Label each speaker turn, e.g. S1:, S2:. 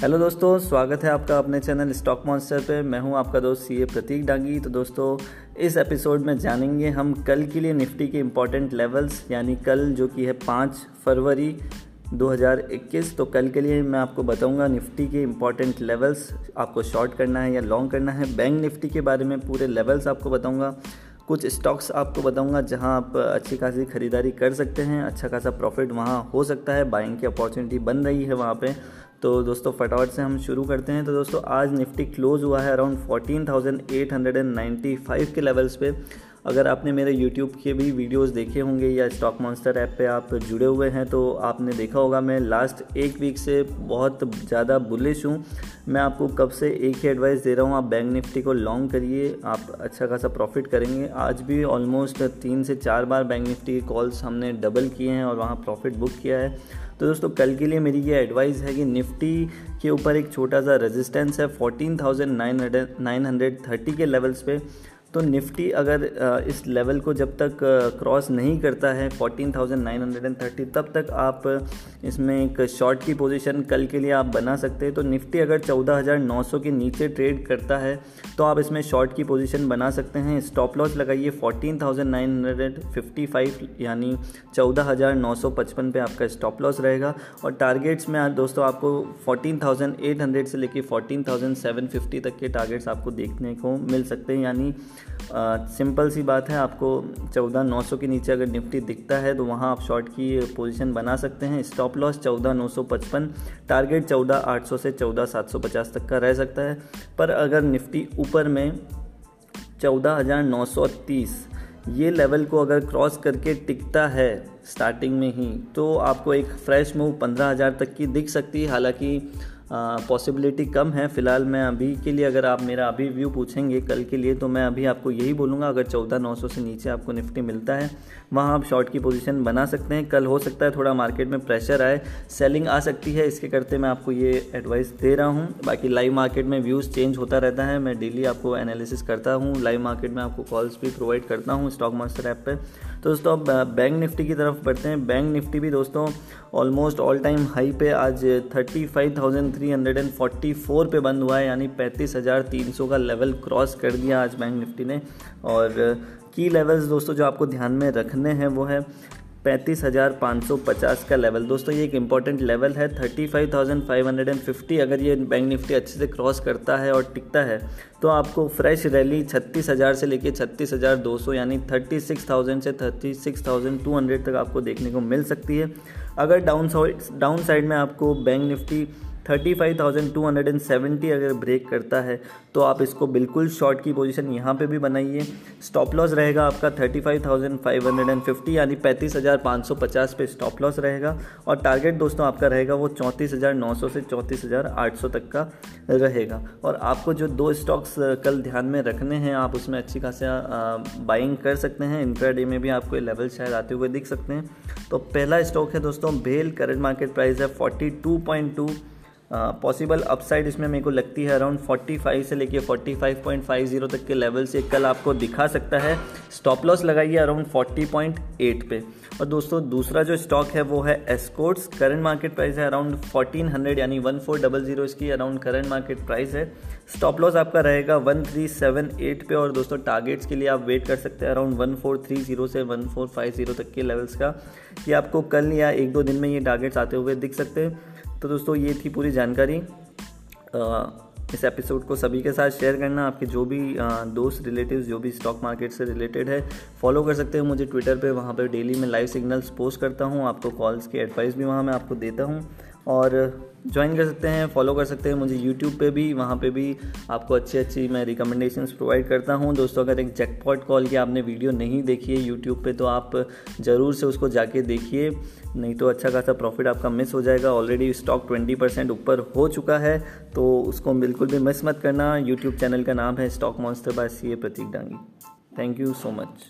S1: Hello दोस्तों, स्वागत है आपका अपने चैनल स्टॉक मॉन्स्टर पे। मैं हूँ आपका दोस्त सी ए प्रतीक डांगी। तो दोस्तों, इस एपिसोड में जानेंगे हम कल के लिए निफ्टी के इंपॉर्टेंट लेवल्स यानी कल जो कि है पाँच फरवरी 2021 तो कल के लिए मैं आपको बताऊँगा निफ्टी के इंपॉर्टेंट लेवल्स आपको शॉर्ट करना है या लॉन्ग करना है। बैंक निफ्टी के बारे में पूरे लेवल्स आपको बताऊँगा। कुछ स्टॉक्स आपको बताऊँगा जहाँ आप अच्छी खासी खरीदारी कर सकते हैं अच्छा खासा प्रॉफिट वहाँ हो सकता है। बाइंग की अपॉर्चुनिटी बन रही है वहाँ पे। तो दोस्तों फटाफट से हम शुरू करते हैं। तो दोस्तों आज निफ्टी क्लोज हुआ है अराउंड 14,895 के लेवल्स पे। अगर आपने मेरे यूट्यूब के भी वीडियोस देखे होंगे या स्टॉक मॉन्स्टर ऐप पे आप जुड़े हुए हैं तो आपने देखा होगा मैं लास्ट एक वीक से बहुत ज़्यादा बुलिश हूँ। मैं आपको कब से एक ही एडवाइस दे रहा हूँ, आप बैंक निफ्टी को लॉन्ग करिए, आप अच्छा खासा प्रॉफिट करेंगे। आज भी ऑलमोस्ट तीन से चार बार बैंक निफ्टी के कॉल्स हमने डबल किए हैं और वहाँ प्रॉफिट बुक किया है। तो दोस्तों, कल के लिए मेरी ये एडवाइस है कि निफ्टी के ऊपर एक छोटा सा रेजिस्टेंस है fourteen thousand nine hundred nine hundred thirty के लेवल्स पे। तो निफ्टी अगर इस लेवल को जब तक क्रॉस नहीं करता है 14,930 तब तक आप इसमें एक शॉर्ट की पोजीशन कल के लिए आप बना सकते हैं। तो निफ्टी अगर 14,900 के नीचे ट्रेड करता है तो आप इसमें शॉर्ट की पोजीशन बना सकते हैं। स्टॉप लॉस लगाइए 14,955 यानी 14,955 पे आपका स्टॉप लॉस रहेगा। और टारगेट्स में दोस्तों आपको 14,800 से लेके 14,750 तक के टारगेट्स आपको देखने को मिल सकते हैं। यानी सिंपल सी बात है, आपको चौदह नौ सौ के नीचे अगर निफ्टी दिखता है तो वहाँ आप शॉर्ट की पोजीशन बना सकते हैं। स्टॉप लॉस चौदह नौ सौ पचपन, टारगेट चौदह आठ सौ से चौदह सात सौ पचास तक का रह सकता है। पर अगर निफ्टी ऊपर में चौदह हज़ार नौ सौ तीस, ये लेवल को अगर क्रॉस करके टिकता है स्टार्टिंग में ही तो आपको एक फ्रेश मूव पंद्रह हज़ार तक की दिख सकती है। हालाँकि पॉसिबिलिटी कम है फ़िलहाल मैं अभी के लिए, अगर आप मेरा अभी व्यू पूछेंगे कल के लिए तो मैं अभी आपको यही बोलूँगा, अगर चौदह नौ सौ से नीचे आपको निफ्टी मिलता है, वहाँ आप शॉर्ट की पोजीशन बना सकते हैं। कल हो सकता है थोड़ा मार्केट में प्रेशर आए सेलिंग आ सकती है, इसके करते मैं आपको ये एडवाइस दे रहा हूँ। बाकी लाइव मार्केट में व्यूज़ चेंज होता रहता है, मैं डेली आपको एनालिसिस करता हूँ लाइव मार्केट में आपको कॉल्स भी प्रोवाइड करता हूँ स्टॉक मास्टर ऐप पर दोस्तों, अब बैंक निफ्टी की तरफ़ बढ़ते हैं। बैंक निफ्टी भी दोस्तों ऑलमोस्ट ऑल टाइम हाई पे आज thirty five thousand three hundred and forty four पे बंद हुआ है, यानी पैंतीस हज़ार तीन सौ का लेवल क्रॉस कर दिया आज बैंक निफ्टी ने। और की लेवल्स दोस्तों, जो आपको ध्यान में रखने हैं, वो है पैंतीस हज़ार पाँच सौ पचास का लेवल दोस्तों, ये एक इंपॉर्टेंट लेवल है। Thirty five thousand five hundred and fifty अगर ये बैंक निफ्टी अच्छे से क्रॉस करता है और टिकता है तो आपको फ्रेश रैली छत्तीस हज़ार से लेके छत्तीस हज़ार दो सौ, यानी थर्टी सिक्स थाउज़ेंड से thirty six thousand two hundred तक आपको देखने को मिल सकती है। अगर डाउन साइड डाउन साइड में आपको बैंक निफ्टी 35,270 अगर ब्रेक करता है तो आप इसको बिल्कुल शॉर्ट की पोजीशन यहाँ पे भी बनाइए। स्टॉप लॉस रहेगा आपका 35,550 यानी 35,550 पे स्टॉप लॉस रहेगा। और टारगेट दोस्तों आपका रहेगा वो 34,900 से 34,800 तक का रहेगा। और आपको जो दो स्टॉक्स कल ध्यान में रखने हैं आप उसमें अच्छी खासा बाइंग कर सकते हैं। इंट्राडे में भी आपको लेवल शायद आते हुए दिख सकते हैं। तो पहला स्टॉक है दोस्तों बेल करंट मार्केट प्राइस है फोर्टी पॉसिबल अपसाइड इसमें मेरे को लगती है अराउंड 45 से लेके 45.50 तक के लेवल से कल आपको दिखा सकता है। स्टॉप लॉस लगाइए अराउंड 40.8 पे। और दोस्तों, दूसरा जो स्टॉक है वो है एस्कोर्ट्स करंट मार्केट प्राइस है अराउंड 1400 यानी 1400 इसकी अराउंड करंट मार्केट प्राइस है। स्टॉप लॉस आपका रहेगा 1378 पे। और दोस्तों टारगेट्स के लिए आप वेट कर सकते हैं अराउंड 1430 से 1450 तक के लेवल्स का। कि आपको कल या एक दो दिन में ये टारगेट्स आते हुए दिख सकते हैं। तो दोस्तों, ये थी पूरी जानकारी। इस एपिसोड को सभी के साथ शेयर करना। आपके जो भी दोस्त, रिलेटिव्स, जो भी स्टॉक मार्केट से रिलेटेड है, फॉलो कर सकते हो मुझे ट्विटर पे। वहाँ पर डेली मैं लाइव सिग्नल्स पोस्ट करता हूँ। आपको कॉल्स की एडवाइस भी वहाँ मैं आपको देता हूँ। और ज्वाइन कर सकते हैं फॉलो कर सकते हैं। मुझे यूट्यूब पे भी, वहाँ पे भी आपको अच्छी अच्छी मैं रिकमेंडेशन प्रोवाइड करता हूँ। दोस्तों, अगर एक जैकपॉट कॉल की आपने वीडियो नहीं देखी है यूट्यूब पे तो आप ज़रूर से उसको जाके देखिए। नहीं तो अच्छा खासा प्रॉफिट आपका मिस हो जाएगा। ऑलरेडी स्टॉक ट्वेंटी परसेंट ऊपर हो चुका है तो उसको बिल्कुल भी मिस मत करना। यूट्यूब चैनल का नाम है stock monster by C A Prateek Dangi thank you so much